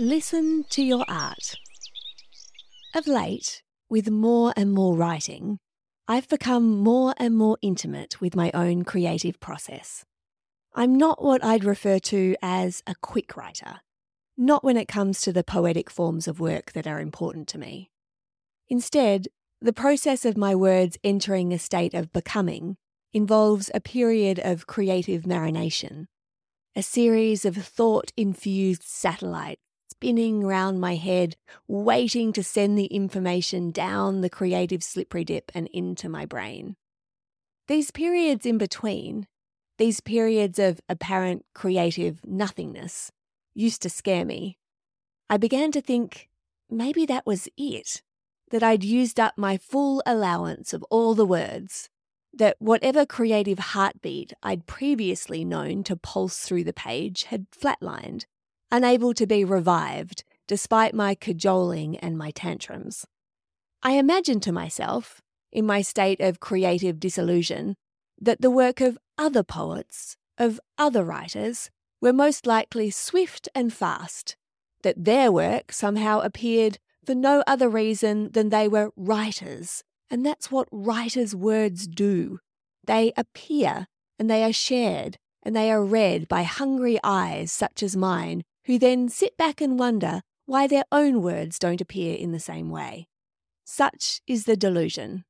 Listen to your art. Of late, with more and more writing, I've become more and more intimate with my own creative process. I'm not what I'd refer to as a quick writer, not when it comes to the poetic forms of work that are important to me. Instead, the process of my words entering a state of becoming involves a period of creative marination, a series of thought infused satellites spinning round my head, waiting to send the information down the creative slippery dip and into my brain. These periods in between, these periods of apparent creative nothingness, used to scare me. I began to think maybe that was it, that I'd used up my full allowance of all the words, that whatever creative heartbeat I'd previously known to pulse through the page had flatlined, unable to be revived despite my cajoling and my tantrums. I imagined to myself, in my state of creative disillusion, that the work of other poets, of other writers, were most likely swift and fast, that their work somehow appeared for no other reason than they were writers, and that's what writers' words do. They appear, and they are shared, and they are read by hungry eyes such as mine who then sit back and wonder why their own words don't appear in the same way. Such is the delusion.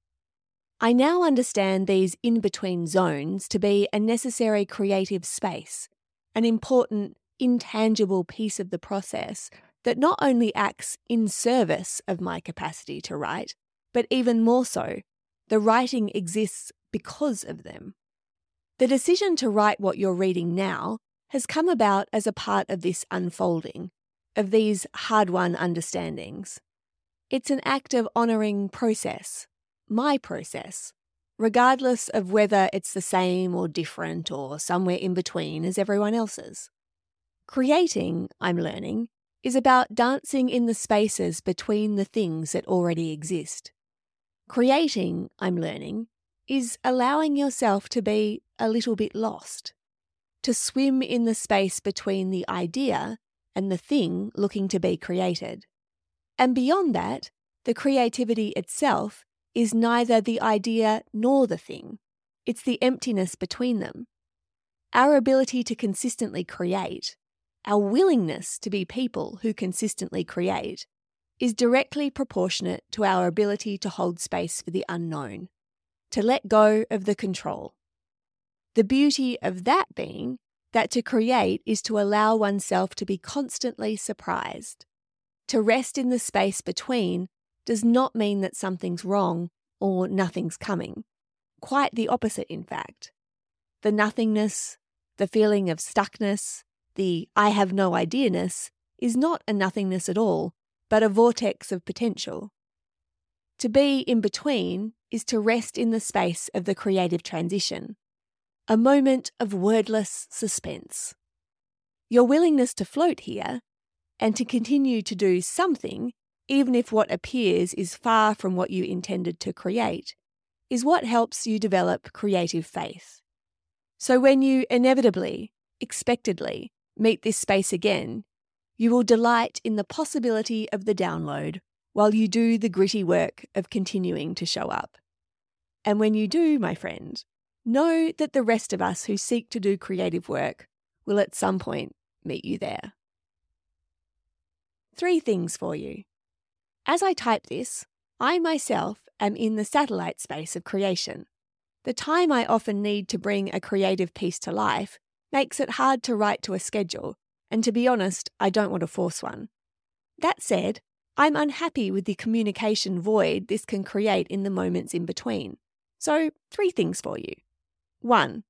I now understand these in between zones to be a necessary creative space, an important, intangible piece of the process that not only acts in service of my capacity to write, but even more so, the writing exists because of them. The decision to write what you're reading now has come about as a part of this unfolding, of these hard won understandings. It's an act of honouring process, my process, regardless of whether it's the same or different or somewhere in between as everyone else's. Creating, I'm learning, is about dancing in the spaces between the things that already exist. Creating, I'm learning, is allowing yourself to be a little bit lost to swim in the space between the idea and the thing looking to be created. And beyond that, the creativity itself is neither the idea nor the thing, it's the emptiness between them. Our ability to consistently create, our willingness to be people who consistently create, is directly proportionate to our ability to hold space for the unknown, to let go of the control. The beauty of that being that to create is to allow oneself to be constantly surprised. To rest in the space between does not mean that something's wrong or nothing's coming. Quite the opposite, in fact. The nothingness, the feeling of stuckness, the I have no idea ness is not a nothingness at all, but a vortex of potential. To be in between is to rest in the space of the creative transition, a moment of wordless suspense. Your willingness to float here and to continue to do something, even if what appears is far from what you intended to create, is what helps you develop creative faith. So when you inevitably, expectedly, meet this space again, you will delight in the possibility of the download while you do the gritty work of continuing to show up. And when you do, my friend, Know that the rest of us who seek to do creative work will at some point meet you there. Three things for you. As I type this, I myself am in the satellite space of creation. The time I often need to bring a creative piece to life makes it hard to write to a schedule, and to be honest, I don't want to force one. That said, I'm unhappy with the communication void this can create in the moments in between. So, three things for you. 1.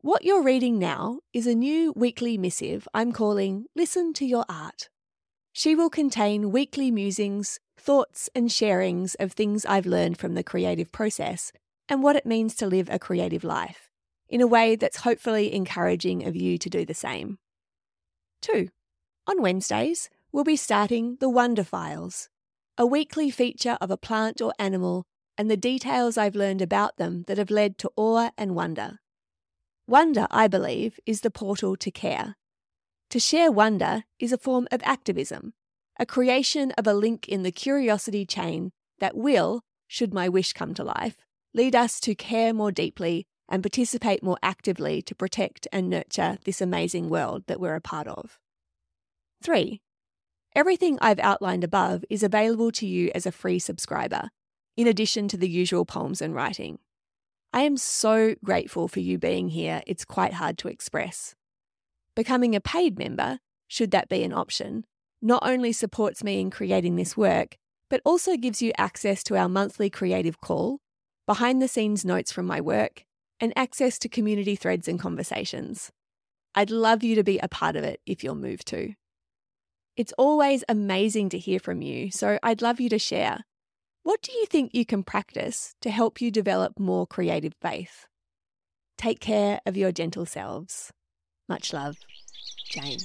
What you're reading now is a new weekly missive I'm calling Listen to Your Art. She will contain weekly musings, thoughts, and sharings of things I've learned from the creative process and what it means to live a creative life, in a way that's hopefully encouraging of you to do the same. 2. On Wednesdays, we'll be starting the Wonder Files, a weekly feature of a plant or animal and the details I've learned about them that have led to awe and wonder. Wonder, I believe, is the portal to care. To share wonder is a form of activism, a creation of a link in the curiosity chain that will, should my wish come to life, lead us to care more deeply and participate more actively to protect and nurture this amazing world that we're a part of. 3. Everything I've outlined above is available to you as a free subscriber, in addition to the usual poems and writing. I am so grateful for you being here, it's quite hard to express. Becoming a paid member, should that be an option, not only supports me in creating this work, but also gives you access to our monthly creative call, behind the scenes notes from my work, and access to community threads and conversations. I'd love you to be a part of it if you're moved to. It's always amazing to hear from you, so I'd love you to share. What do you think you can practice to help you develop more creative faith? Take care of your gentle selves. Much love, Jane.